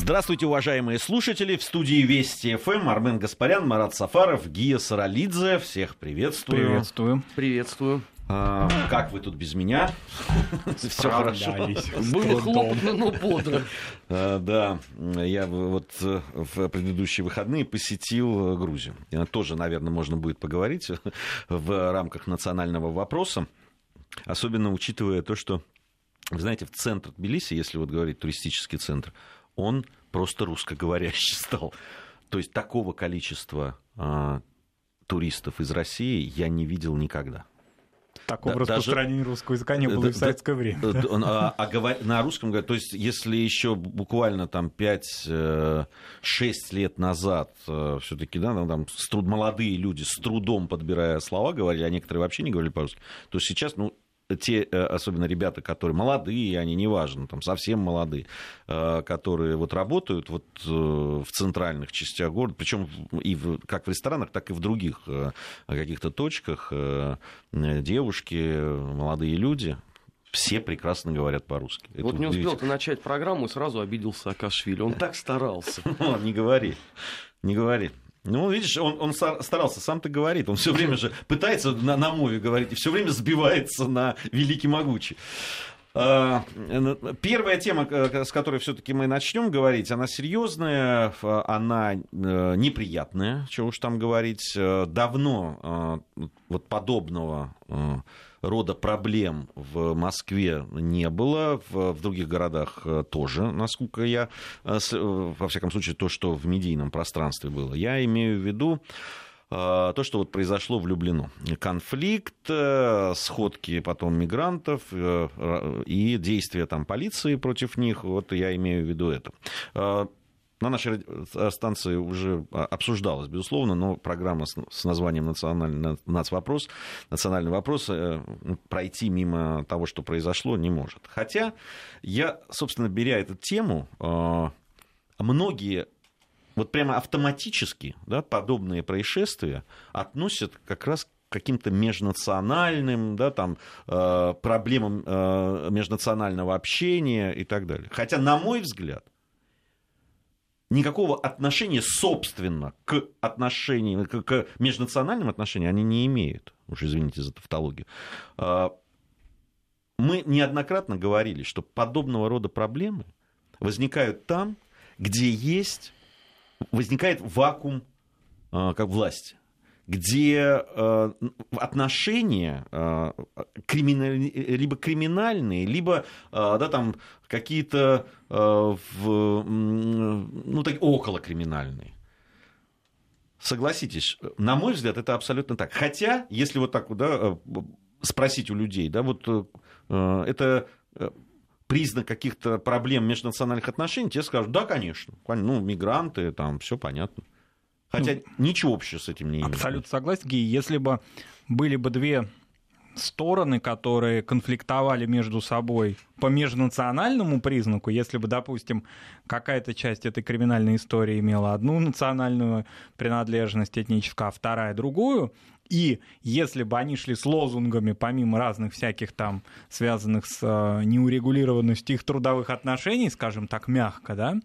Здравствуйте, уважаемые слушатели. В студии Вести ФМ Армен Гаспарян, Марат Сафаров, Гия Саралидзе. Всех приветствую. Приветствую. Приветствую. А, как вы тут без меня? Все хорошо. Было хлопотно, но бодро. А, да, я вот э, в предыдущие выходные посетил Грузию. Тоже, наверное, можно будет поговорить в рамках национального вопроса. Особенно учитывая то, что, вы знаете, в центр Тбилиси, если вот говорить туристический центр, он просто русскоговорящий стал. То есть такого количества а, туристов из России я не видел никогда. Такого да, распространения даже, русского языка не было да, и в советское да, время. А, а, а на русском говорят, то есть если еще буквально там 5-6 лет назад э, все-таки, да, там с труд, молодые люди с трудом подбирая слова говорили, а некоторые вообще не говорили по-русски, то сейчас, ну, те, э, особенно ребята, которые молодые, они неважно, там совсем молодые, э, которые вот работают вот э, в центральных частях города, причем и в, как в ресторанах, так и в других каких-то точках, девушки, молодые люди, все прекрасно говорят по-русски. Вот не успел ты начать программу, и сразу обиделся Акашвили. Он так старался. Не говори, не говори. Ну, видишь, он, он старался, сам ты говорит, он все время же пытается на, на мове говорить, и все время сбивается на великий могучий. А, первая тема, с которой все-таки мы начнем говорить, она серьезная, она э, неприятная, чего уж там говорить. Давно э, вот подобного э, рода проблем в Москве не было, в, в других городах э, тоже, насколько я, э, э, во всяком случае, то, что в медийном пространстве было. Я имею в виду то, что вот произошло в Люблино. Конфликт, сходки потом мигрантов и действия там полиции против них, вот я имею в виду это на нашей станции уже обсуждалось, безусловно, но программа с названием «Национальный нацвопрос», «Национальный вопрос» э, пройти мимо того, что произошло, не может. Хотя я, собственно, беря эту тему, э, многие вот прямо автоматически да, подобные происшествия относят как раз к каким-то межнациональным да, там, э, проблемам межнационального общения и так далее. Хотя, на мой взгляд, никакого отношения, собственно, к отношениям, к, к межнациональным отношениям они не имеют. Уж извините за тавтологию. А, мы неоднократно говорили, что подобного рода проблемы возникают там, где есть, возникает вакуум а, как власти где э, отношения э, криминаль... либо криминальные, либо э, да, там какие-то э, в, ну, так, около криминальные. Согласитесь, на мой взгляд, это абсолютно так. Хотя, если вот так да, э, спросить у людей, да, вот э, это признак каких-то проблем межнациональных отношений, тебе скажут, да, конечно, ну, мигранты, там, все понятно. Хотя ну, ничего общего с этим не имеет. Абсолютно согласен, Гей. Если бы были бы две стороны, которые конфликтовали между собой по межнациональному признаку, если бы, допустим, какая-то часть этой криминальной истории имела одну национальную принадлежность этническую, а вторая другую, и если бы они шли с лозунгами, помимо разных всяких там связанных с э, неурегулированностью их трудовых отношений, скажем так, мягко, да,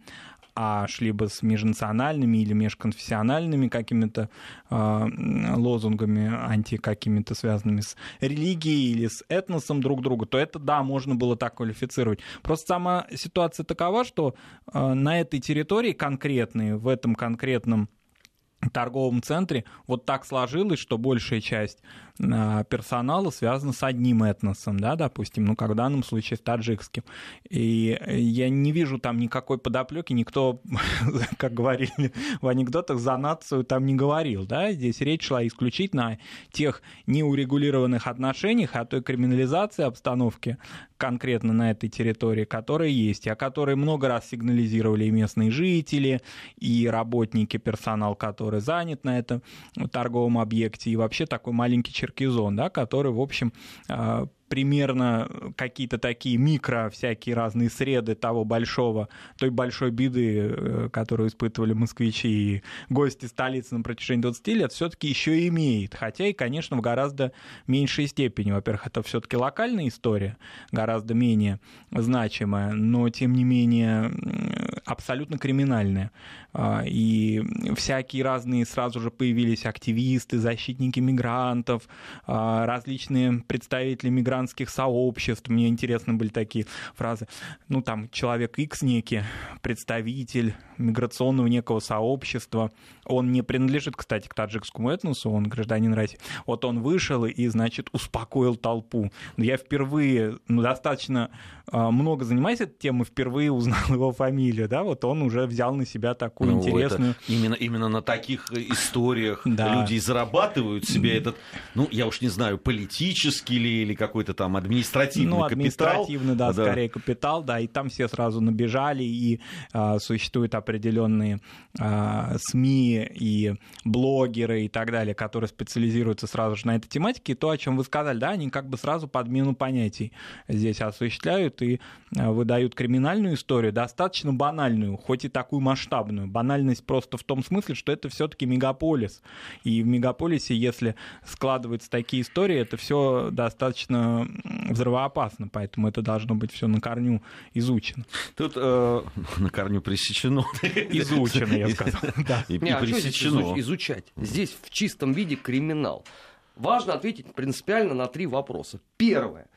а шли бы с межнациональными или межконфессиональными какими-то э, лозунгами, анти какими-то связанными с религией или с этносом друг друга, то это, да, можно было так квалифицировать. Просто сама ситуация такова, что э, на этой территории конкретной, в этом конкретном торговом центре вот так сложилось, что большая часть а, персонала связана с одним этносом, да, допустим, ну, как в данном случае с таджикским. И я не вижу там никакой подоплеки, никто, как говорили в анекдотах, за нацию там не говорил, да, здесь речь шла исключительно о тех неурегулированных отношениях, о той криминализации обстановки конкретно на этой территории, которая есть, о которой много раз сигнализировали и местные жители, и работники, персонал, который занят на этом торговом объекте, и вообще такой маленький Черкизон, да, который, в общем, а, примерно какие-то такие микро всякие разные среды того большого, той большой беды, э, которую испытывали москвичи и гости столицы на протяжении 20 лет, все-таки еще имеет. Хотя и, конечно, в гораздо меньшей степени. Во-первых, это все-таки локальная история, гораздо менее значимая, но тем не менее абсолютно криминальная. А, и всякие разные сразу же появились активисты, защитники мигрантов, а, различные представители мигрантских сообществ. Мне интересны были такие фразы. Ну, там, человек X некий, представитель миграционного некого сообщества. Он не принадлежит, кстати, к таджикскому этносу, он гражданин России. Вот он вышел и, значит, успокоил толпу. Я впервые, ну, достаточно а, много занимаюсь этой темой, впервые узнал его фамилию, да, вот он уже взял на себя такую ну, интересную... именно, именно на таких историях да. люди зарабатывают себе этот, ну, я уж не знаю, политический или, или какой-то там административный ну, капитал. административный, да, да, скорее капитал, да, и там все сразу набежали, и а, существуют определенные а, СМИ и блогеры и так далее, которые специализируются сразу же на этой тематике, и то, о чем вы сказали, да, они как бы сразу подмену понятий здесь осуществляют и а, выдают криминальную историю, достаточно банальную, хоть и такую масштабную. Банальность просто в том смысле, что это все-таки мегаполис. И в мегаполисе, если складываются такие истории, это все достаточно взрывоопасно, поэтому это должно быть все на корню изучено. Тут э, на корню пресечено. Изучено, я сказал. И, Не, а пресечено. изучать? Здесь в чистом виде криминал. Важно ответить принципиально на три вопроса. Первое.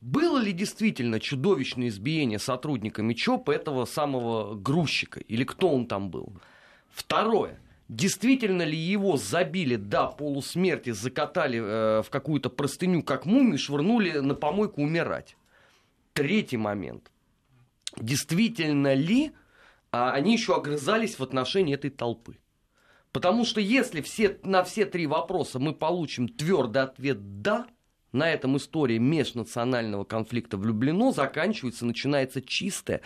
Было ли действительно чудовищное избиение сотрудниками ЧОП этого самого грузчика? Или кто он там был? Второе. Действительно ли его забили до полусмерти, закатали э, в какую-то простыню, как мумию, швырнули на помойку умирать? Третий момент. Действительно ли а они еще огрызались в отношении этой толпы? Потому что если все, на все три вопроса мы получим твердый ответ «да», на этом история межнационального конфликта влюблено, заканчивается, начинается чистая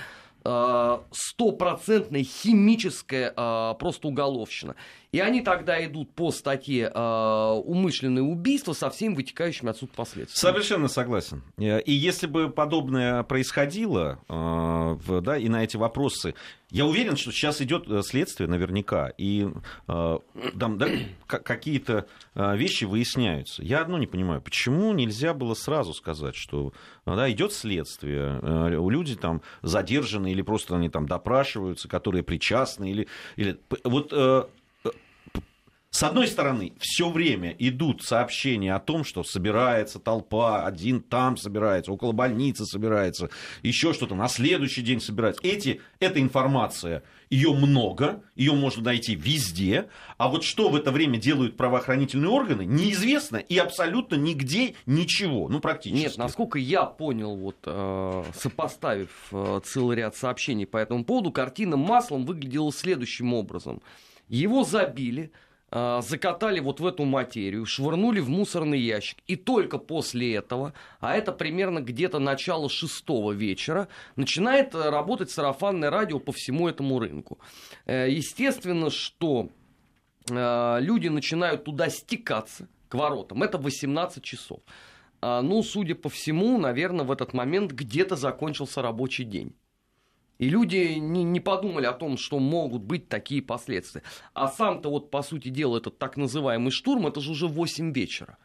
стопроцентная химическая э, просто уголовщина. И они тогда идут по статье э, умышленное убийство со всеми вытекающими отсюда последствиями. Совершенно согласен. И если бы подобное происходило, да, и на эти вопросы я уверен, что сейчас идет следствие наверняка, и э, там да, какие-то вещи выясняются. Я одно не понимаю, почему нельзя было сразу сказать, что да, идет следствие, люди там задержаны или просто они там допрашиваются, которые причастны, или, или... вот э, с одной стороны, все время идут сообщения о том, что собирается толпа, один там собирается, около больницы собирается, еще что-то, на следующий день собирается. Эти, эта информация, ее много, ее можно найти везде, а вот что в это время делают правоохранительные органы, неизвестно и абсолютно нигде ничего, ну практически. Нет, насколько я понял, вот э, сопоставив э, целый ряд сообщений по этому поводу, картина маслом выглядела следующим образом. Его забили, закатали вот в эту материю, швырнули в мусорный ящик. И только после этого, а это примерно где-то начало шестого вечера, начинает э, работать сарафанное радио по всему этому рынку. Э, естественно, что э, люди начинают туда стекаться к воротам. Это 18 часов. А, ну, судя по всему, наверное, в этот момент где-то закончился рабочий день. И люди не, не подумали о том, что могут быть такие последствия. А сам-то вот, по сути дела, этот так называемый штурм, это же уже 8 вечера.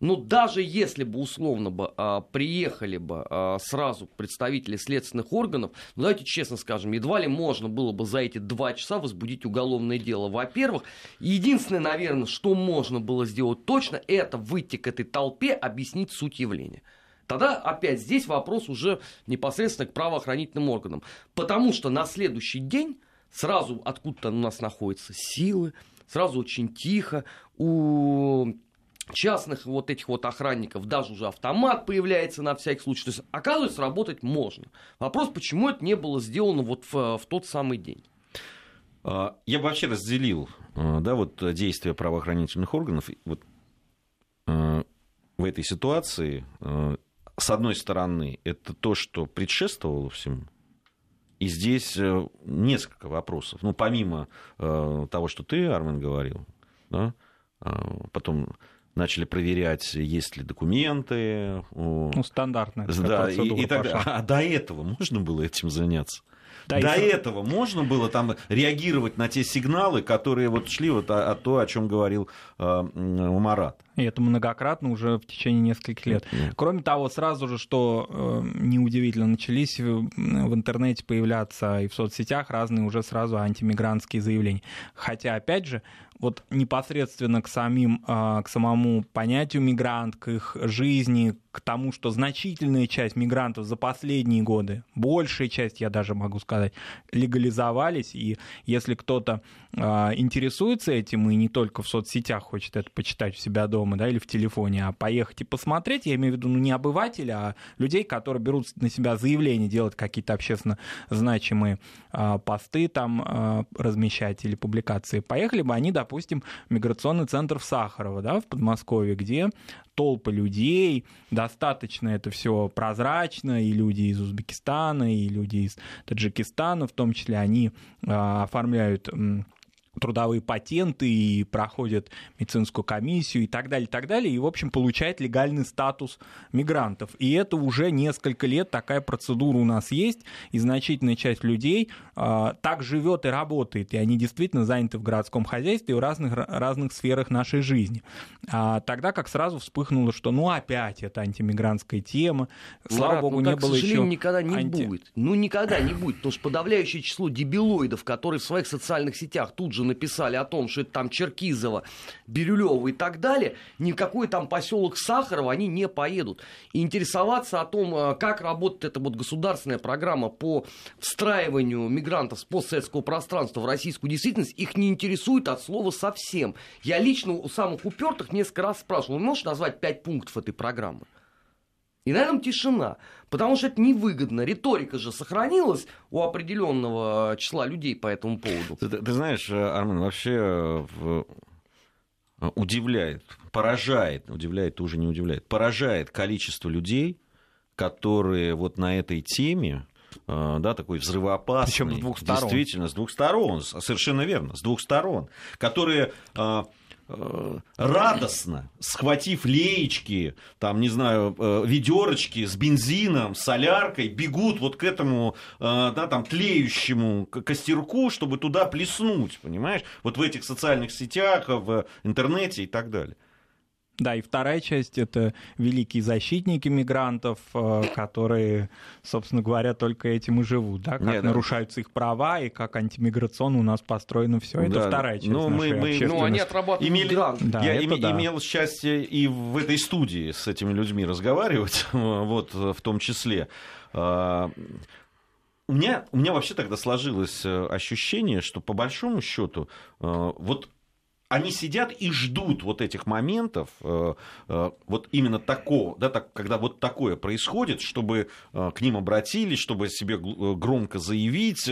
Но даже если бы условно бы а, приехали бы а, сразу представители следственных органов, ну давайте честно скажем, едва ли можно было бы за эти два часа возбудить уголовное дело. Во-первых, единственное, наверное, что можно было сделать точно, это выйти к этой толпе, объяснить суть явления. Тогда опять здесь вопрос уже непосредственно к правоохранительным органам. Потому что на следующий день сразу откуда-то у нас находятся силы, сразу очень тихо, у частных вот этих вот охранников даже уже автомат появляется на всякий случай. То есть, оказывается, работать можно. Вопрос, почему это не было сделано вот в, в тот самый день. А, я бы вообще разделил а, да, вот действия правоохранительных органов вот, а, в этой ситуации с одной стороны, это то, что предшествовало всему. И здесь э, несколько вопросов. Ну, помимо э, того, что ты, Армен, говорил, да, а, потом начали проверять, есть ли документы. Ну, стандартная да, и, и так, А до этого можно было этим заняться? Да, До и... этого можно было там реагировать на те сигналы, которые вот шли вот о, о то, о чем говорил э, Марат. И это многократно уже в течение нескольких лет. Кроме того, сразу же, что э, неудивительно, начались в, в интернете появляться и в соцсетях разные уже сразу антимигрантские заявления. Хотя, опять же, вот непосредственно к, самим, а, к самому понятию мигрант, к их жизни, к тому, что значительная часть мигрантов за последние годы, большая часть, я даже могу сказать, легализовались, и если кто-то интересуется этим и не только в соцсетях хочет это почитать у себя дома, да, или в телефоне, а поехать и посмотреть, я имею в виду ну, не обывателя, а людей, которые берут на себя заявления, делать какие-то общественно значимые а, посты там размещать или публикации, поехали бы они, допустим, допустим, миграционный центр в Сахарово, да, в Подмосковье, где толпы людей, достаточно это все прозрачно, и люди из Узбекистана, и люди из Таджикистана, в том числе, они а, оформляют трудовые патенты и проходят медицинскую комиссию и так далее, и так далее, и, в общем, получает легальный статус мигрантов. И это уже несколько лет такая процедура у нас есть, и значительная часть людей э, так живет и работает, и они действительно заняты в городском хозяйстве и в разных, разных сферах нашей жизни. А тогда как сразу вспыхнуло, что ну опять это антимигрантская тема, слава Марат, богу, ну, не было еще... никогда не анти... будет. Ну, никогда не будет, потому что подавляющее число дебилоидов, которые в своих социальных сетях тут же написали о том, что это там Черкизово, Бирюлево и так далее, никакой там поселок Сахарова они не поедут. И интересоваться о том, э, как работает эта вот государственная программа по встраиванию мигрантов с постсоветского пространства в российскую действительность, их не интересует от слова совсем. Я лично у самых упертых несколько раз спрашивал, вы можете назвать пять пунктов этой программы? И на этом тишина. Потому что это невыгодно. Риторика же сохранилась у определенного числа людей по этому поводу. Ты, ты знаешь, Армен, вообще э, удивляет, поражает, удивляет уже не удивляет, поражает количество людей, которые вот на этой теме э, да, такой взрывоопасный. Причем с двух сторон. Действительно, с двух сторон, совершенно верно, с двух сторон, которые э, Э, радостно, схватив леечки, там, не знаю, э, ведерочки с бензином, соляркой, бегут вот к этому, э, да, там, тлеющему костерку, чтобы туда плеснуть, понимаешь? Вот в этих социальных сетях, в интернете и так далее. Да, и вторая часть — это великие защитники мигрантов, э, которые, собственно говоря, только этим и живут, да, как Нет, нарушаются их права и как антимиграционно у нас построено все. Это да, вторая часть ну, нашей мы, мы, Ну, они отрабатывают имели, Да, Я им, да. имел счастье и в этой студии с этими людьми разговаривать, вот в том числе. А, у меня, у меня вообще тогда сложилось э, ощущение, что по большому счету э, вот они сидят и ждут вот этих моментов, э, э, вот именно такого, да, так, когда вот такое происходит, чтобы э, к ним обратились, чтобы себе громко заявить,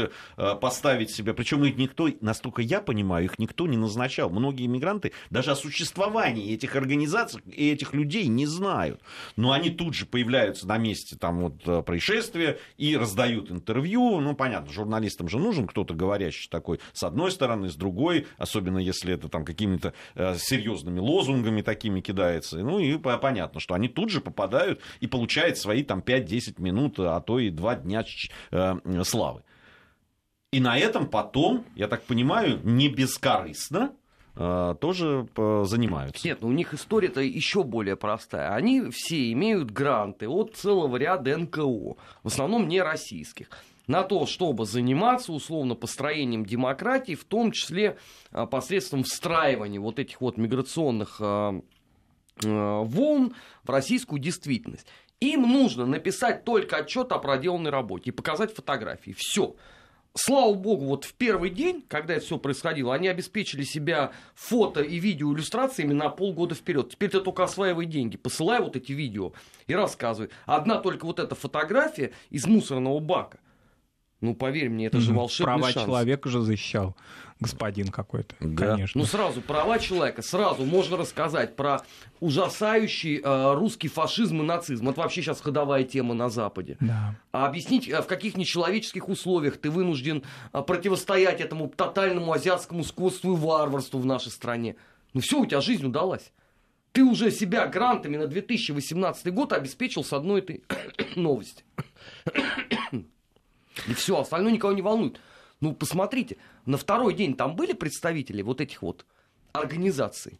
поставить себя. Причем их никто, настолько я понимаю, их никто не назначал. Многие иммигранты даже о существовании этих организаций и этих людей не знают. Но они тут же появляются на месте там вот происшествия и раздают интервью. Ну, понятно, журналистам же нужен кто-то говорящий такой с одной стороны, с другой, особенно если это там какими-то э, серьезными лозунгами такими кидается. Ну и понятно, что они тут же попадают и получают свои там 5-10 минут, а то и 2 дня э, славы. И на этом потом, я так понимаю, не бескорыстно э, тоже занимаются. Нет, ну у них история-то еще более простая. Они все имеют гранты от целого ряда НКО, в основном не российских на то, чтобы заниматься условно построением демократии, в том числе а, посредством встраивания вот этих вот миграционных а, а, волн в российскую действительность. Им нужно написать только отчет о проделанной работе и показать фотографии. Все. Слава богу, вот в первый день, когда это все происходило, они обеспечили себя фото и видео иллюстрациями на полгода вперед. Теперь ты только осваивай деньги, посылай вот эти видео и рассказывай. Одна только вот эта фотография из мусорного бака ну, поверь мне, это же волшебный Права шанс. человека же защищал господин какой-то, да. конечно. Ну, сразу, права человека, сразу можно рассказать про ужасающий э, русский фашизм и нацизм. Это вообще сейчас ходовая тема на Западе. Да. А объяснить, э, в каких нечеловеческих условиях ты вынужден э, противостоять этому тотальному азиатскому скотству и варварству в нашей стране. Ну, все, у тебя жизнь удалась. Ты уже себя грантами на 2018 год обеспечил с одной этой новости. И все, остальное никого не волнует. Ну, посмотрите, на второй день там были представители вот этих вот организаций.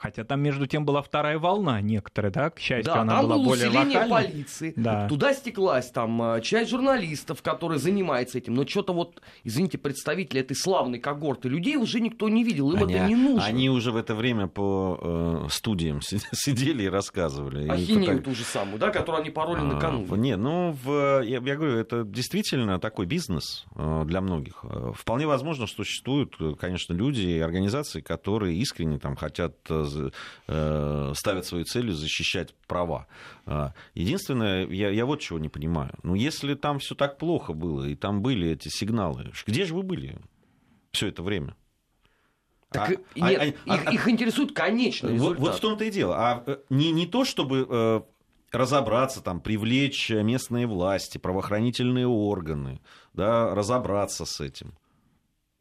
Хотя там, между тем, была вторая волна некоторая, да, к счастью, Да, она там была было более усиление локальной. полиции. Да. Туда стеклась там э, часть журналистов, которые занимаются этим. Но что-то вот, извините, представители этой славной когорты людей уже никто не видел. Им они, это не нужно. они уже в это время по э, студиям си- сидели и рассказывали. Ахинею ту же самую, да, которую они пароли А, накануне. Не, ну, в, я, я говорю, это действительно такой бизнес э, для многих. Э, Вполне возможно, что существуют, э, конечно, люди и организации, которые искренне там хотят, ставят своей целью защищать права. А, Единственное, я, я вот чего не понимаю. Ну, если там все так плохо было, и там были эти сигналы, где же вы были все это время? Так, А- э, а- нет, а- их, а- их интересует конечный вот, результат. вот в том-то и дело. А э, не, не то, чтобы э, разобраться, там, привлечь местные власти, правоохранительные органы, да, разобраться с этим.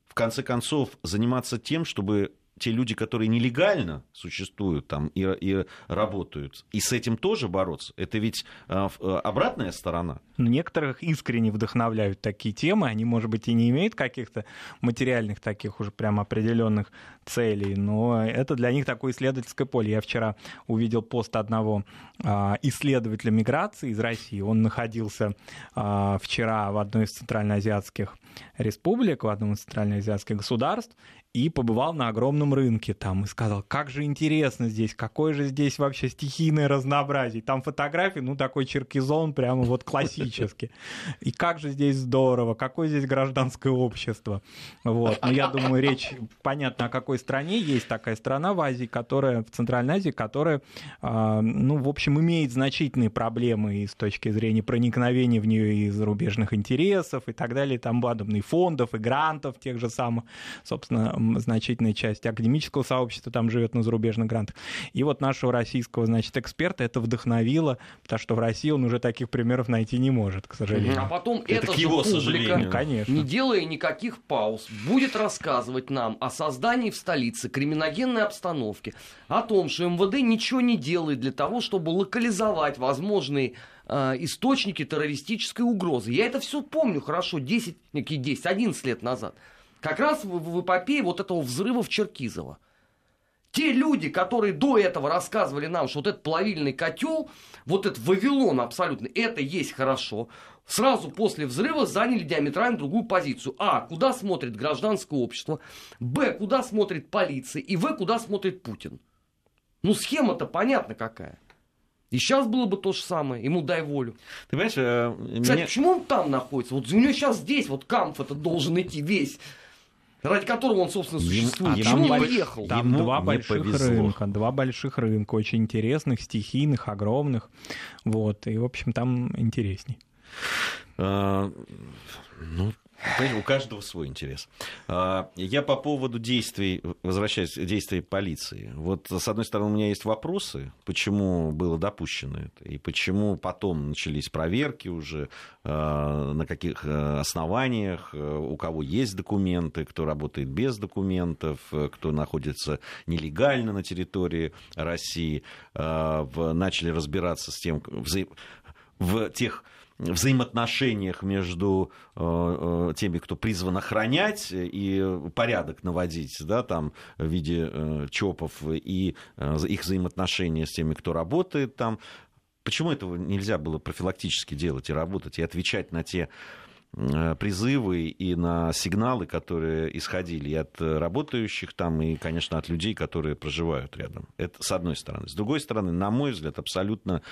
В конце концов, заниматься тем, чтобы те люди, которые нелегально существуют там и, и работают, и с этим тоже бороться, это ведь э, э, обратная сторона. Но некоторых искренне вдохновляют такие темы. Они, может быть, и не имеют каких-то материальных таких уже прям определенных целей, но это для них такое исследовательское поле. Я вчера увидел пост одного а, исследователя миграции из России. Он находился а, вчера в одной из центральноазиатских республик, в одном из центральноазиатских государств, и побывал на огромном рынке там и сказал, как же интересно здесь, какое же здесь вообще стихийное разнообразие. Там фотографии, ну, такой черкизон прямо вот классический. И как же здесь здорово, какое здесь гражданское общество. Вот. Но я думаю, речь, понятно, о какой стране. Есть такая страна в Азии, которая, в Центральной Азии, которая, а, ну, в общем, имеет значительные проблемы и с точки зрения проникновения в нее и зарубежных интересов и так далее, и тому подобное, и фондов, и грантов тех же самых, собственно, м, значительная часть академического сообщества там живет на зарубежных грантах. И вот нашего российского, значит, эксперта это вдохновило, потому что в России он уже таких примеров найти не может, к сожалению. А потом Это эта к его публика, сожалению. Ну, конечно. не делая никаких пауз, будет рассказывать нам о создании в столице криминогенной обстановки, о том, что МВД ничего не делает для того, чтобы локализовать возможные э, источники террористической угрозы. Я это все помню хорошо, 10, какие 10, 11 лет назад. Как раз в, в эпопее вот этого взрыва в Черкизово. Те люди, которые до этого рассказывали нам, что вот этот плавильный котел, вот этот Вавилон абсолютно, это есть хорошо, сразу после взрыва заняли диаметрально другую позицию. А, куда смотрит гражданское общество, Б, куда смотрит полиция, и В, куда смотрит Путин. Ну, схема-то понятна какая. И сейчас было бы то же самое, ему дай волю. Ты понимаешь, э, Кстати, меня- почему он там находится? Вот у него сейчас здесь вот камф это должен идти весь, ради которого он, собственно, существует. а Почему он не по- уехал? Там Ему два больших повезло. рынка, два больших рынка, очень интересных, стихийных, огромных, вот, и, в общем, там интересней. А, Ну, у каждого свой интерес. А, Я по поводу действий, возвращаясь действий полиции. Вот, с одной стороны, у меня есть вопросы, почему было допущено это, и почему потом начались проверки уже, а, на каких а, основаниях, а, у кого есть документы, кто работает без документов, а, кто находится нелегально на территории России. А, Начали разбираться с тем, в тех взаимоотношениях между э, э, теми, кто призван охранять и порядок наводить, да, там, в виде э, ЧОПов, и э, их взаимоотношения с теми, кто работает там. Почему этого нельзя было профилактически делать и работать, и отвечать на те э, призывы и на сигналы, которые исходили и от э, работающих там, и, конечно, от людей, которые проживают рядом. Это с одной стороны. С другой стороны, на мой взгляд, абсолютно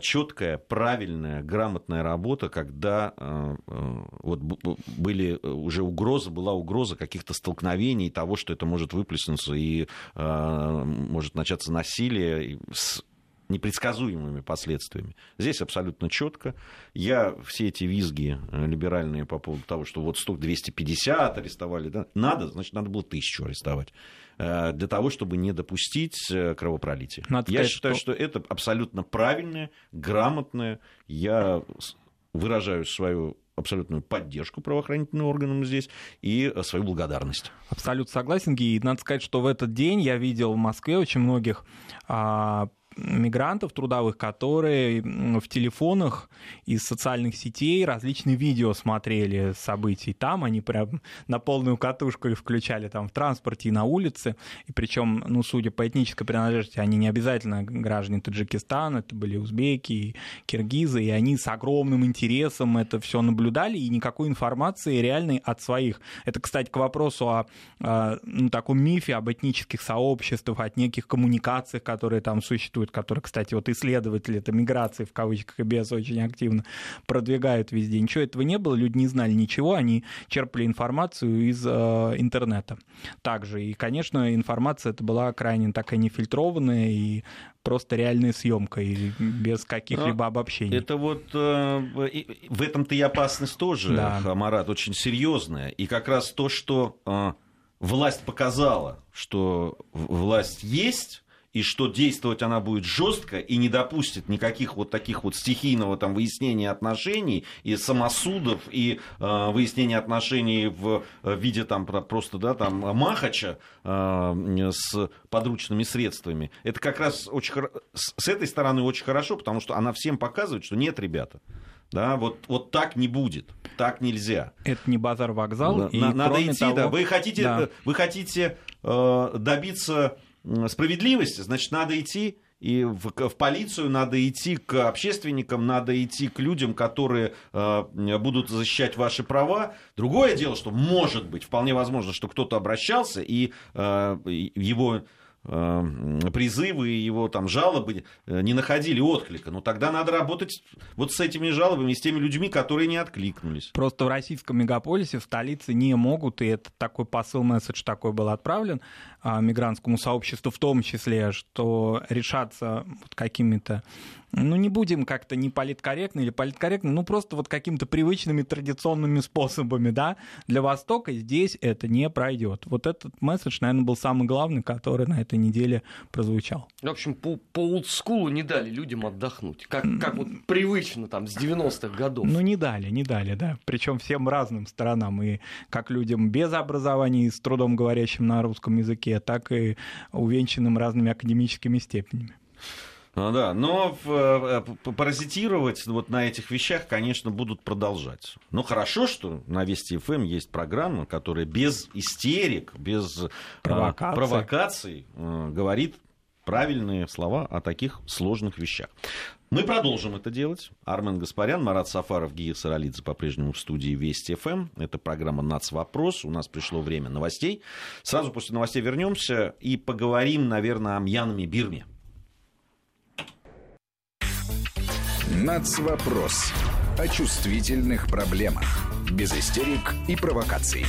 четкая, правильная, грамотная работа, когда э, э, вот были э, уже угроза, была угроза каких-то столкновений, того, что это может выплеснуться и э, может начаться насилие с непредсказуемыми последствиями. Здесь абсолютно четко. Я все эти визги э, либеральные по поводу того, что вот столько 250 арестовали, да, надо, значит, надо было тысячу арестовать э, для того, чтобы не допустить э, кровопролития. Надо Я сказать, считаю, что- что это абсолютно правильное, грамотное. Я выражаю свою абсолютную поддержку правоохранительным органам здесь и свою благодарность. Абсолютно согласен, Гей. Надо сказать, что в этот день я видел в Москве очень многих а, мигрантов трудовых, которые в телефонах из социальных сетей различные видео смотрели событий. Там они прям на полную катушку их включали там в транспорте и на улице. И причем, ну, судя по этнической принадлежности, они не обязательно граждане Таджикистана, это были узбеки, киргизы, и они с огромным интересом это все наблюдали, и никакой информации реальной от своих. Это, кстати, к вопросу о, о ну, таком мифе об этнических сообществах, от неких коммуникациях, которые там существуют существует, который, кстати, вот исследователи это миграции в кавычках и без очень активно продвигают везде. Ничего этого не было, люди не знали ничего, они черпали информацию из э, интернета. Также, и, конечно, информация это была крайне такая нефильтрованная и просто реальная съемка и без каких-либо обобщений. Это вот э, в этом-то и опасность тоже, да. Марат, очень серьезная. И как раз то, что э, власть показала, что власть есть, и что действовать она будет жестко и не допустит никаких вот таких вот стихийного там выяснения отношений и самосудов и э, выяснения отношений в э, виде там просто да там махача э, с подручными средствами. Это как раз очень с этой стороны очень хорошо, потому что она всем показывает, что нет, ребята, да, вот, вот так не будет, так нельзя. Это не базар-вокзал. Да, и надо идти, того... да. Вы хотите, да. вы хотите э, добиться справедливости, значит, надо идти и в, в полицию надо идти к общественникам, надо идти к людям, которые э, будут защищать ваши права. Другое дело, что может быть, вполне возможно, что кто-то обращался, и э, его призывы и его там жалобы э, не находили отклика. Но тогда надо работать вот с этими жалобами, с теми людьми, которые не откликнулись. Просто в российском мегаполисе, в столице не могут, и это такой посыл, месседж такой был отправлен а, мигрантскому сообществу в том числе, что решаться вот какими-то ну, не будем как-то не политкорректно или политкорректно, ну, просто вот какими-то привычными традиционными способами, да, для Востока здесь это не пройдет. Вот этот месседж, наверное, был самый главный, который на этой неделе прозвучал. В общем, по, по олдскулу не дали людям отдохнуть, как, как вот привычно там с 90-х годов. Ну, не дали, не дали, да, причем всем разным сторонам, и как людям без образования и с трудом говорящим на русском языке, так и увенчанным разными академическими степенями. Ну да, но э, паразитировать вот на этих вещах, конечно, будут продолжать. Но хорошо, что на Вести ФМ эм есть программа, которая без истерик, без провокаций, провокаций э, говорит правильные слова о таких сложных вещах. Мы продолжим это делать. Армен Гаспарян, Марат Сафаров, Гия Саралидзе по-прежнему в студии Вести ФМ. Эм. Это программа «Нац. Вопрос». У нас пришло время новостей. Сразу после новостей вернемся и поговорим, наверное, о Мьянме Бирме. Нацвопрос. О чувствительных проблемах. Без истерик и провокаций.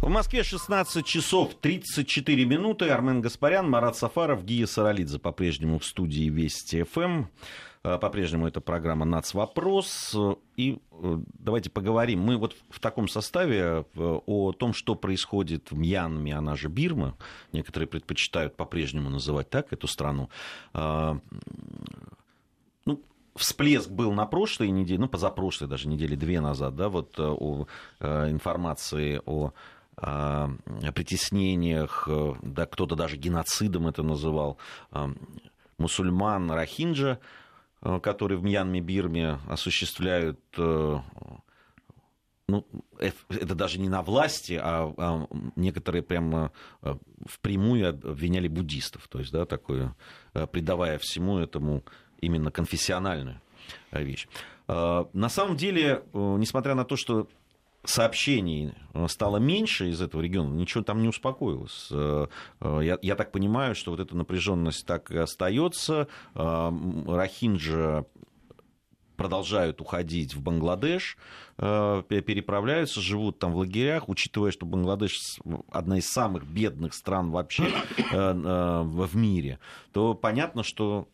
В Москве 16 часов 34 минуты. Армен Гаспарян, Марат Сафаров, Гия Саралидзе по-прежнему в студии Вести ФМ. Эм. А, по-прежнему это программа «Нацвопрос». И э, давайте поговорим. Мы вот в таком составе э, о том, что происходит в Мьянме, она же Бирма. Некоторые предпочитают по-прежнему называть так эту страну. Всплеск был на прошлой неделе, ну, позапрошлой даже недели, две назад, да, вот э, о э, информации о о притеснениях, э, да, кто-то даже геноцидом это называл, мусульман Рахинджа, которые в Мьянме, Бирме осуществляют ну, это даже не на власти, а, а некоторые прямо впрямую обвиняли буддистов, то есть, да, такое, придавая всему этому именно конфессиональную э, вещь. Э, на самом деле, э, несмотря на то, что сообщений стало меньше из этого региона, ничего там не успокоилось. Я, я так понимаю, что вот эта напряженность так и остается. Рахинджа продолжают уходить в Бангладеш, переправляются, живут там в лагерях, учитывая, что Бангладеш одна из самых бедных стран вообще в мире, то понятно, что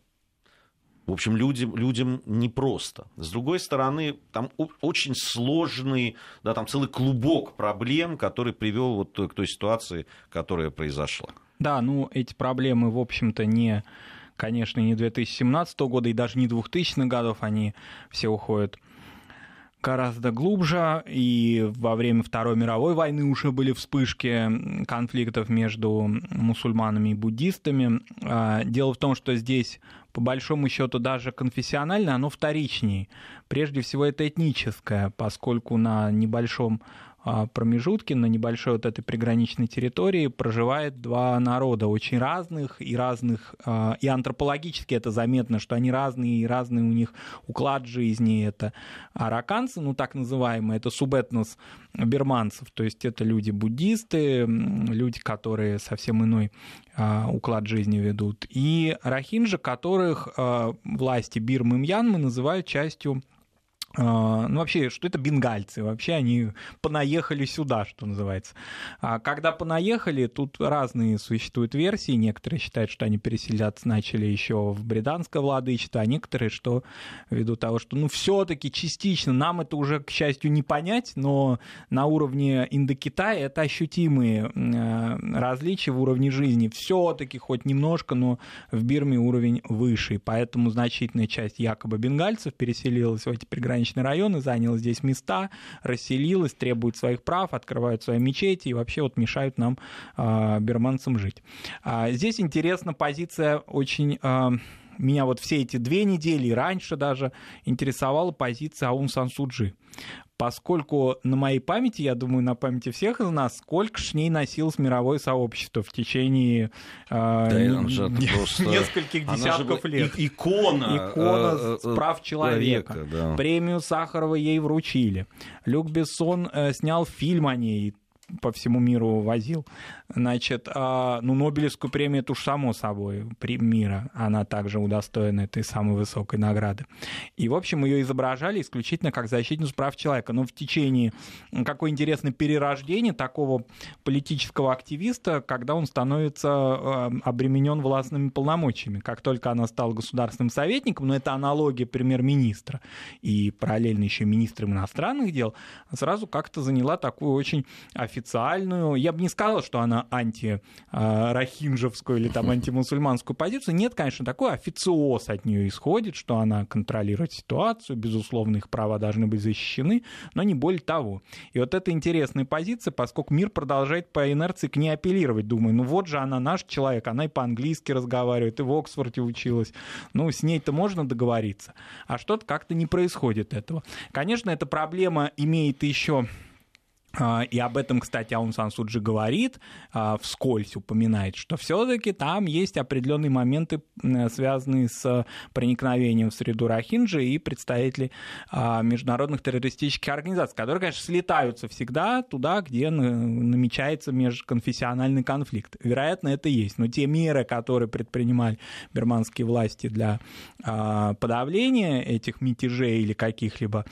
в общем, людям, людям непросто. С другой стороны, там очень сложный, да, там целый клубок проблем, который привел вот к той ситуации, которая произошла. Да, ну эти проблемы, в общем-то, не, конечно, не 2017 года и даже не 2000-х годов, они все уходят гораздо глубже, и во время Второй мировой войны уже были вспышки конфликтов между мусульманами и буддистами. А, дело в том, что здесь, по большому счету, даже конфессионально оно вторичнее. Прежде всего, это этническое, поскольку на небольшом промежутке на небольшой вот этой приграничной территории проживает два народа очень разных и разных, а, и антропологически это заметно, что они разные, и разный у них уклад жизни. Это араканцы, ну так называемые, это субэтнос берманцев, то есть это люди-буддисты, люди, которые совсем иной а, уклад жизни ведут, и рахинджи, которых власти Бирмы и Мьянмы называют частью а, ну, вообще, что это бенгальцы? Вообще они понаехали сюда, что называется. А когда понаехали, тут разные существуют версии. Некоторые считают, что они переселяться начали еще в британское владычество, а некоторые, что ввиду того, что, ну, все-таки частично, нам это уже, к счастью, не понять, но на уровне Индокитая это ощутимые э, различия в уровне жизни. Все-таки хоть немножко, но в Бирме уровень выше. Поэтому значительная часть якобы бенгальцев переселилась в эти приграничные приграничные районы, заняла здесь места, расселилась, требует своих прав, открывают свои мечети и вообще вот мешают нам, э, берманцам, жить. А здесь интересна позиция очень... Э, меня вот все эти две недели и раньше даже интересовала позиция Аун Сан Суджи поскольку на моей памяти, я думаю, на памяти всех из нас, сколько ж ней носилось мировое сообщество в течение э, да, нескольких десятков лет. икона. Икона э, э, прав человека. Века, да. Премию Сахарова ей вручили. Люк Бессон э, снял фильм о ней, по всему миру возил. Значит, а, ну, Нобелевскую премию это уж само собой мира. Она также удостоена этой самой высокой награды. И, в общем, ее изображали исключительно как защитницу прав человека. Но в течение какое интересное перерождение такого политического активиста, когда он становится а, обременен властными полномочиями. Как только она стала государственным советником, но это аналогия премьер-министра и параллельно еще министром иностранных дел, сразу как-то заняла такую очень официальную, я бы не сказал, что она анти-рахинжевскую или там антимусульманскую позицию. Нет, конечно, такой официоз от нее исходит, что она контролирует ситуацию, безусловно, их права должны быть защищены, но не более того. И вот это интересная позиция, поскольку мир продолжает по инерции к ней апеллировать. Думаю, ну вот же она наш человек, она и по-английски разговаривает, и в Оксфорде училась. Ну, с ней-то можно договориться. А что-то как-то не происходит этого. Конечно, эта проблема имеет еще а, и об этом, кстати, Аун Сан Суджи говорит, а, вскользь упоминает, что все-таки там есть определенные моменты, связанные с проникновением в среду Рахинджи и представителей а, международных террористических организаций, которые, конечно, слетаются всегда туда, где намечается межконфессиональный конфликт. Вероятно, это есть. Но те меры, которые предпринимали берманские власти для подавления этих мятежей или каких-либо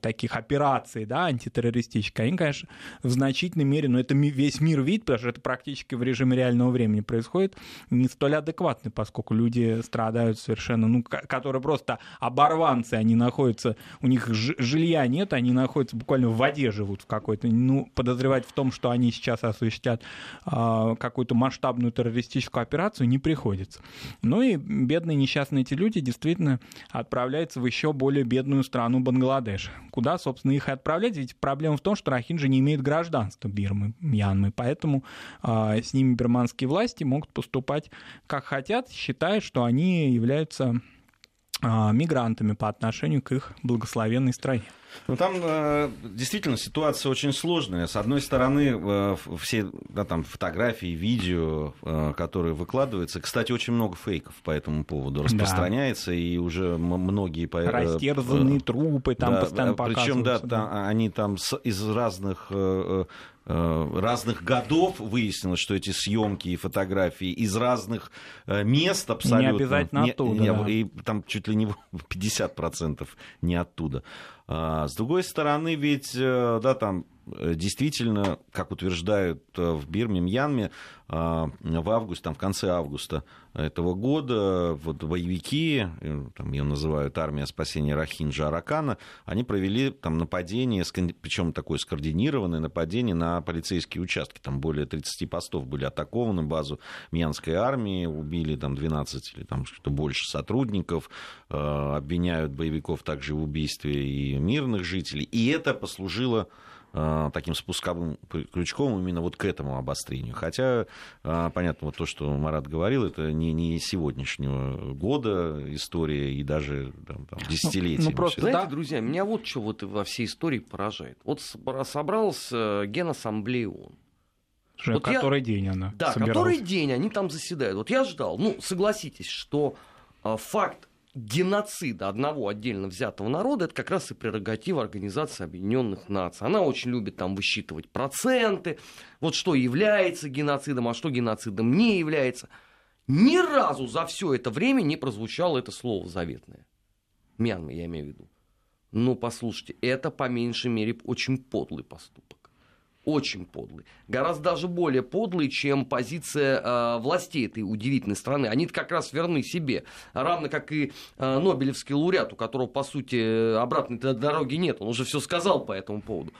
таких операций да, антитеррористических, они, конечно, в значительной мере, но это весь мир видит, потому что это практически в режиме реального времени происходит, не столь адекватны, поскольку люди страдают совершенно, ну, которые просто оборванцы, они находятся, у них жилья нет, они находятся буквально в воде живут в какой-то, ну, подозревать в том, что они сейчас осуществят а, какую-то масштабную террористическую операцию, не приходится. Ну и бедные несчастные эти люди действительно отправляются в еще более бедную страну Бангладеш. Куда, собственно, их и отправлять? Ведь проблема в том, что Рахин же не имеет гражданства Бирмы, Мьянмы, поэтому а, с ними бирманские власти могут поступать как хотят, считая, что они являются а, мигрантами по отношению к их благословенной стране. Ну, там э, действительно ситуация очень сложная. С одной стороны, э, все да, там, фотографии, видео, э, которые выкладываются. Кстати, очень много фейков по этому поводу распространяется, да. и уже многие... Э, Растерзанные трупы там да, постоянно Причем, да, там, они там с, из разных разных годов выяснилось, что эти съемки и фотографии из разных мест абсолютно. Не обязательно оттуда. Не, да. И там чуть ли не 50% не оттуда. А, с другой стороны, ведь, э, да, там действительно, как утверждают в Бирме, Мьянме, в августе, там, в конце августа этого года вот боевики, там ее называют армия спасения Рахинджа Аракана, они провели там нападение, причем такое скоординированное нападение на полицейские участки. Там более 30 постов были атакованы, базу Мьянской армии, убили там 12 или там что-то больше сотрудников, обвиняют боевиков также в убийстве и мирных жителей. И это послужило Э, таким спусковым крючком именно вот к этому обострению. Хотя, э, понятно, вот то, что Марат говорил, это не, не сегодняшнего года история и даже там, там, десятилетия. Ну, ну, просто, Знаете, да? друзья, меня вот что вот во всей истории поражает. Вот собрался Генассамблея ООН. Слушай, вот который я... день она Да, собиралась. который день они там заседают. Вот я ждал, ну, согласитесь, что э, факт геноцида одного отдельно взятого народа, это как раз и прерогатива Организации Объединенных Наций. Она очень любит там высчитывать проценты, вот что является геноцидом, а что геноцидом не является. Ни разу за все это время не прозвучало это слово заветное. Мьянма, я имею в виду. Ну, послушайте, это по меньшей мере очень подлый поступок очень подлый. Гораздо даже более подлый, чем позиция э, властей этой удивительной страны. Они как раз верны себе. Равно как и э, Нобелевский лауреат, у которого, по сути, обратной дороги нет. Он уже все сказал по этому поводу.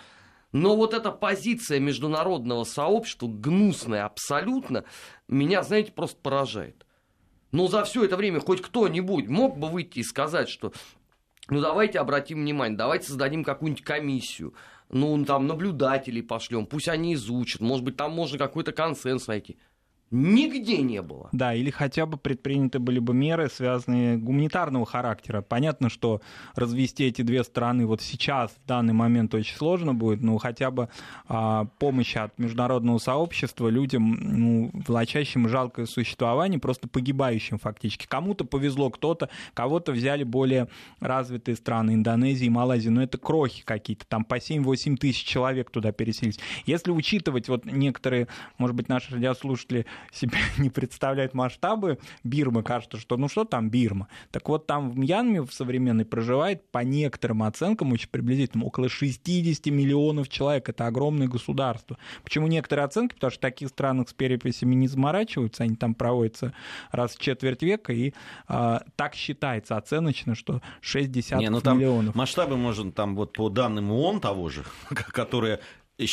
Но вот эта позиция международного сообщества, гнусная абсолютно, меня, знаете, просто поражает. Но за все это время хоть кто-нибудь мог бы выйти и сказать, что ну давайте обратим внимание, давайте создадим какую-нибудь комиссию, ну, там, наблюдателей пошлем, пусть они изучат, может быть, там можно какой-то консенсус найти. Нигде не было. Да, или хотя бы предприняты были бы меры, связанные гуманитарного характера. Понятно, что развести эти две страны вот сейчас, в данный момент, очень сложно будет, но хотя бы а, помощь от международного сообщества людям, ну, влачащим жалкое существование, просто погибающим фактически. Кому-то повезло, кто-то, кого-то взяли более развитые страны, Индонезии, Малайзии, но это крохи какие-то, там по 7-8 тысяч человек туда переселились. Если учитывать, вот некоторые, может быть, наши радиослушатели себе не представляет масштабы Бирмы, кажется, что ну что там Бирма. Так вот там в Мьянме в современной проживает по некоторым оценкам очень приблизительно около 60 миллионов человек. Это огромное государство. Почему некоторые оценки? Потому что в таких странах с переписями не заморачиваются, они там проводятся раз в четверть века, и а, так считается оценочно, что 60 не, ну, там миллионов. Масштабы можно там вот по данным ООН того же, которые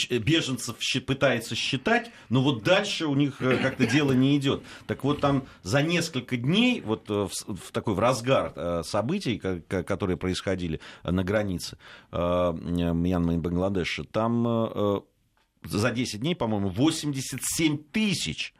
беженцев пытается считать, но вот дальше у них э, как-то дело не идет. Так вот там за несколько дней, вот э, в, в такой в разгар э, событий, которые происходили на границе Мьянмы и Бангладеша, там за 10 дней, по-моему, 87 тысяч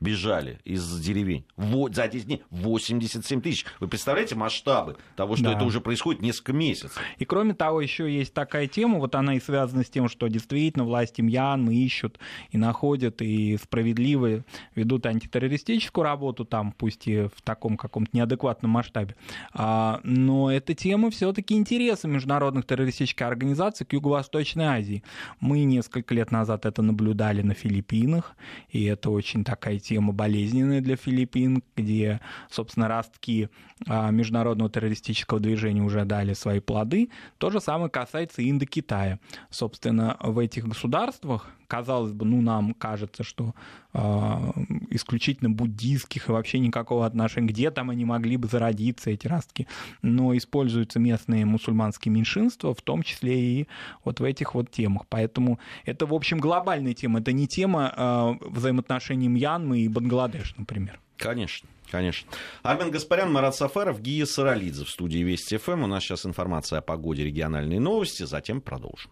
бежали из деревень. Вот, за 10 дней 87 тысяч. Вы представляете масштабы того, что да. это уже происходит несколько месяцев? И кроме того, еще есть такая тема, вот она и связана с тем, что действительно власти Мьянмы ищут и находят, и справедливо ведут антитеррористическую работу там, пусть и в таком каком-то неадекватном масштабе. А, но эта тема все-таки интереса международных террористических организаций к Юго-Восточной Азии. Мы несколько лет назад это наблюдали на Филиппинах, и это очень такая тема болезненная для Филиппин, где, собственно, ростки а, международного террористического движения уже дали свои плоды. То же самое касается Индокитая. Собственно, в этих государствах, казалось бы, ну, нам кажется, что э, исключительно буддийских и вообще никакого отношения, где там они могли бы зародиться, эти ростки, но используются местные мусульманские меньшинства, в том числе и вот в этих вот темах. Поэтому это, в общем, глобальная тема, это не тема э, взаимоотношений Мьянмы и Бангладеш, например. Конечно. Конечно. Армен Гаспарян, Марат Сафаров, Гия Саралидзе в студии Вести ФМ. У нас сейчас информация о погоде, региональные новости, затем продолжим.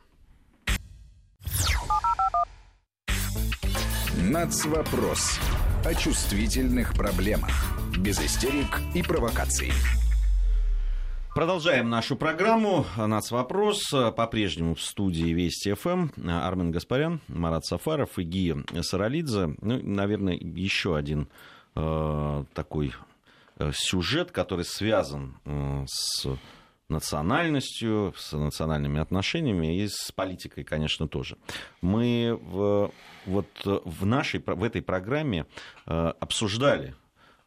Нацвопрос. О чувствительных проблемах. Без истерик и провокаций. Продолжаем нашу программу. Нацвопрос. По-прежнему в студии Вести ФМ. Армен Гаспарян, Марат Сафаров и Гия Саралидзе. Ну, наверное, еще один э, такой э, сюжет, который связан э, с национальностью, с национальными отношениями и с политикой, конечно, тоже. Мы в, вот в, нашей, в этой программе э, обсуждали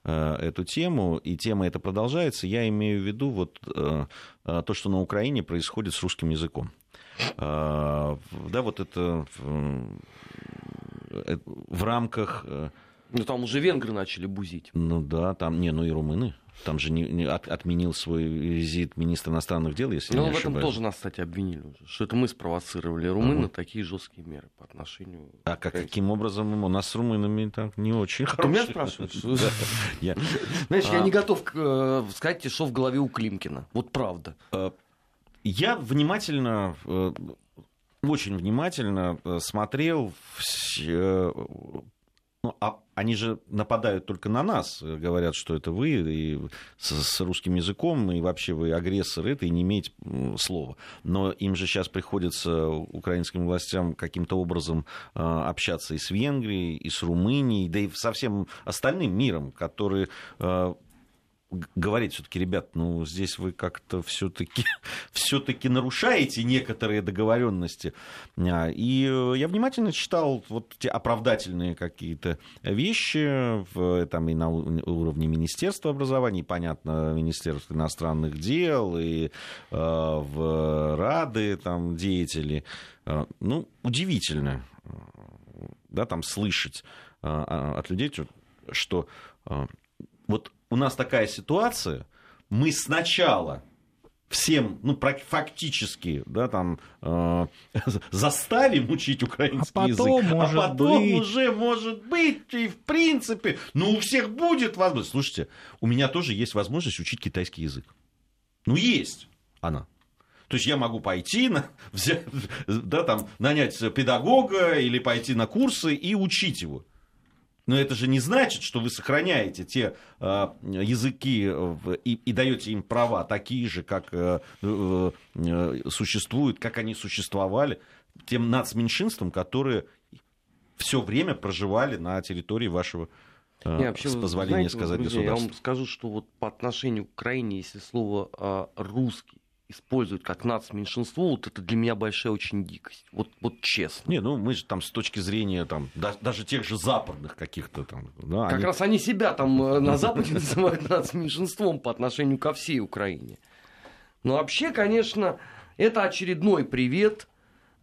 э, эту тему, и тема эта продолжается. Я имею в виду вот э, то, что на Украине происходит с русским языком. да, вот это в рамках... Ну, там уже венгры начали бузить. Ну да, там, не, ну и румыны. Там же не, не от, отменил свой визит министр иностранных дел, если ну, не в этом ошибаюсь. тоже нас, кстати, обвинили уже, что это мы спровоцировали румын на такие жесткие меры по отношению... А как, каким образом у нас с румынами так не очень Ты хорошие. меня спрашиваешь? Знаешь, я А. не готов э, сказать что в голове у Климкина. Вот правда. Я внимательно, э, очень внимательно э, смотрел, э, ну, а они же нападают только на нас, э, говорят, что это вы и с, с русским языком, и вообще вы агрессоры, это и не имеете слова. Но им же сейчас приходится украинским властям каким-то образом э, общаться и с Венгрией, и с Румынией, да и со всем остальным миром, который э, говорить все-таки, ребят, ну здесь вы как-то все-таки все-таки нарушаете некоторые договоренности. А, И я внимательно читал вот те оправдательные какие-то вещи там и на уровне Министерства образования, и, понятно, Министерства иностранных дел, и э, в Рады там деятели. Э, Ну, удивительно, да, там слышать а- от людей, что вот у нас такая ситуация, мы сначала всем, ну, фактически, да, там, э, заставим учить украинский А потом, язык, может а потом быть. уже, может быть, и в принципе, ну, у всех будет возможность. Слушайте, у меня тоже есть возможность учить китайский язык. Ну, есть она. То есть я могу пойти, на, взять, да, там, нанять педагога или пойти на курсы и учить его. Но это же не значит, что вы сохраняете те э, языки и, и даете им права такие же, как э, э, э, существуют, как они существовали тем нацменьшинствам, которые все время проживали на территории вашего, э, Не, вообще, с позволения знаете, сказать, друзья, Я вам скажу, что вот по отношению к Украине, если слово а, русский используют как нацменьшинство, вот это для меня большая очень дикость. Вот, вот честно. Не, ну мы же там с точки зрения там, да- даже тех же западных каких-то там. Да, Как они- раз они себя там э, на Западе называют нацменьшинством по отношению ко всей Украине. Но вообще, конечно, это очередной привет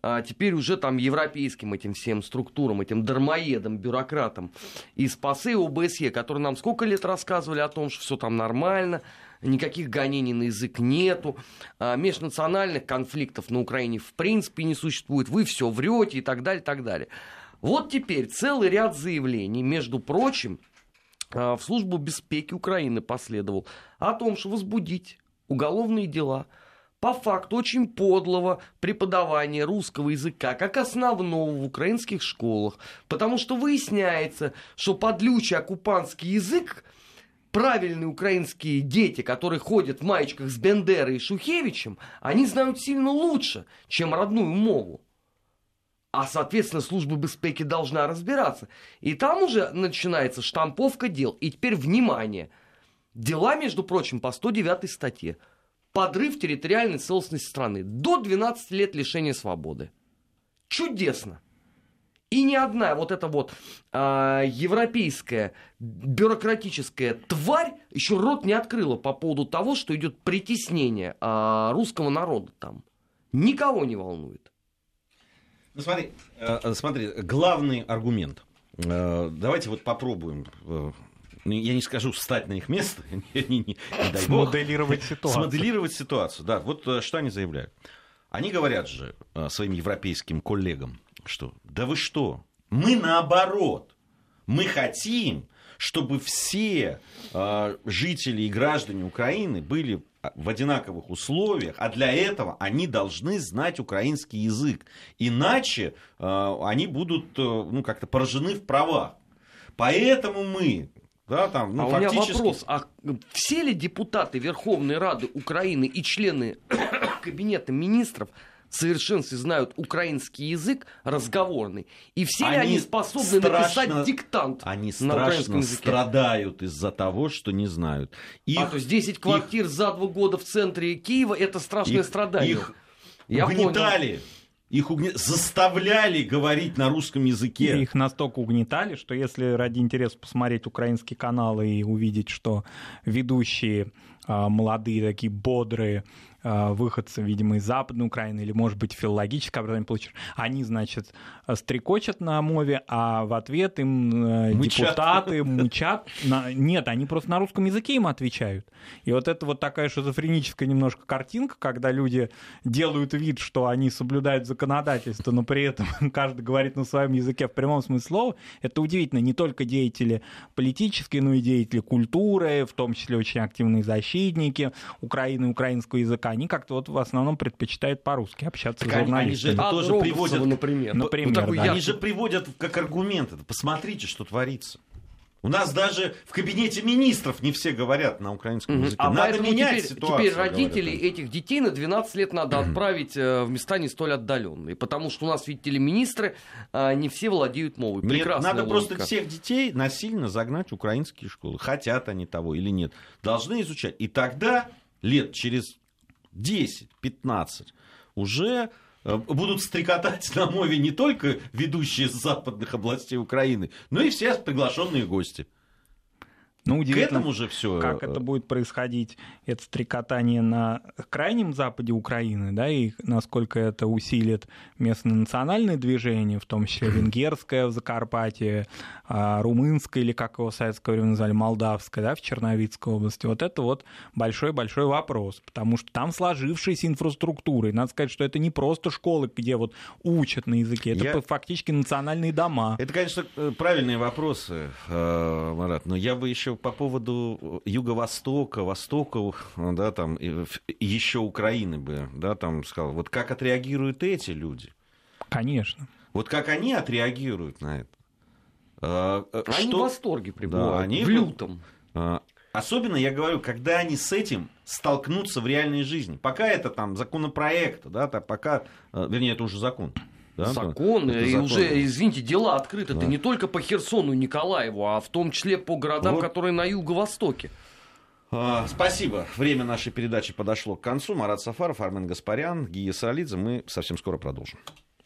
а, теперь уже там европейским этим всем структурам, этим дармоедам, бюрократам из ПАСЕ и ОБСЕ, которые нам сколько лет рассказывали о том, что все там нормально, никаких гонений на язык нету, а, межнациональных конфликтов на Украине в принципе не существует, вы все врете и так далее, и так далее. Вот теперь целый ряд заявлений, между прочим, а, в службу безпеки Украины последовал о том, что возбудить уголовные дела по факту очень подлого преподавания русского языка как основного в украинских школах. Потому что выясняется, что подлючий оккупантский язык правильные украинские дети, которые ходят в маечках с Бендерой и Шухевичем, они знают сильно лучше, чем родную мову. А, соответственно, служба безпеки должна разбираться. И там уже начинается штамповка дел. И теперь, внимание, дела, между прочим, по 109 статье. Подрыв территориальной целостности страны. До 12 лет лишения свободы. Чудесно. И ни одна вот эта вот а, европейская бюрократическая тварь еще рот не открыла по поводу того, что идет притеснение а, русского народа там. Никого не волнует. Ну, смотри, э, смотри, главный аргумент. Э, Давайте вот попробуем. э, ну, Я не скажу встать на их место, не, не- не- не дай бог. Смоделировать ситуацию. Смоделировать ситуацию, да. Вот э, что они заявляют. Они говорят же э, своим европейским коллегам, что да вы что, мы наоборот, мы хотим, чтобы все э, жители и граждане Украины были в одинаковых условиях, а для этого они должны знать украинский язык. Иначе э, они будут э, ну, как-то поражены в правах. Поэтому мы, да, там, ну, а у меня фактически... вопрос, а все ли депутаты Верховной Рады Украины и члены Кабинета министров совершенстве знают украинский язык разговорный? И все ли Они они способны страшно- написать диктант Они на страшно языке? страдают из-за того, что не знают. Их, А то есть 10 квартир за два года в центре Киева это страшное их- страдание. их Я угнетали, их угне- заставляли говорить на русском языке. Их настолько угнетали, что если ради интереса посмотреть украинские каналы и увидеть, что ведущие а, молодые, такие бодрые а, выходцы, видимо, из Западной Украины или, может быть, филологическое образование получишь, они, значит, стрекочат на мове, а в ответ им э, мычат. депутаты мучат. На... Нет, они просто на русском языке им отвечают. И вот это вот такая шизофреническая немножко картинка, когда люди делают вид, что они соблюдают законодательство, но при этом каждый говорит на своем языке в прямом смысле слова. Это удивительно. Не только деятели политические, но и деятели культуры, в том числе очень активные защитники Украины, украинского языка они как-то вот в основном предпочитают по-русски общаться так с журналистами. Они же это тоже Рогусова, приводят, например. например ну, да. Они же приводят как аргумент это. Посмотрите, что творится. У нас даже в кабинете министров не все говорят на украинском языке. А надо менять теперь, ситуацию. Теперь родителей говорят. этих детей на 12 лет надо отправить э, в места не столь отдаленные. Потому что у нас, видите ли, министры а, не все владеют мовой. Нет, надо логика. просто всех детей насильно загнать в украинские школы. Хотят они того или нет. Должны изучать. И тогда лет через 10-15 уже э, будут стрекотать на мове не только ведущие западных областей Украины, но и все приглашенные гости. Ну, К этому же все. Как это будет происходить, это стрекотание на крайнем западе Украины, да, и насколько это усилит местное национальное движение, в том числе венгерское в Закарпатье, а, румынское, или как его в советское время назвали, молдавское, да, в Черновицкой области. Вот это вот большой-большой вопрос, потому что там сложившаяся инфраструктура. И надо сказать, что это не просто школы, где вот учат на языке, это я... фактически национальные дома. Это, конечно, э, правильные вопросы, э, Марат, но я бы еще по поводу Юго-Востока, Востока, да, там, еще Украины бы, да, там сказал, вот как отреагируют эти люди? Конечно. Вот как они отреагируют на это? А, э, они что... в восторге пребывают, да, они в лютом. А, особенно, я говорю, когда они с этим столкнутся в реальной жизни. Пока это там законопроект, да, пока, э, вернее, это уже закон. Да, закон, и закон. уже, извините, дела открыты. Да. Это не только по Херсону и Николаеву, а в том числе по городам, вот. которые на юго-востоке. А, спасибо. Время нашей передачи подошло к концу. Марат Сафаров, Армен Гаспарян, Гия Салидзе. Мы совсем скоро продолжим.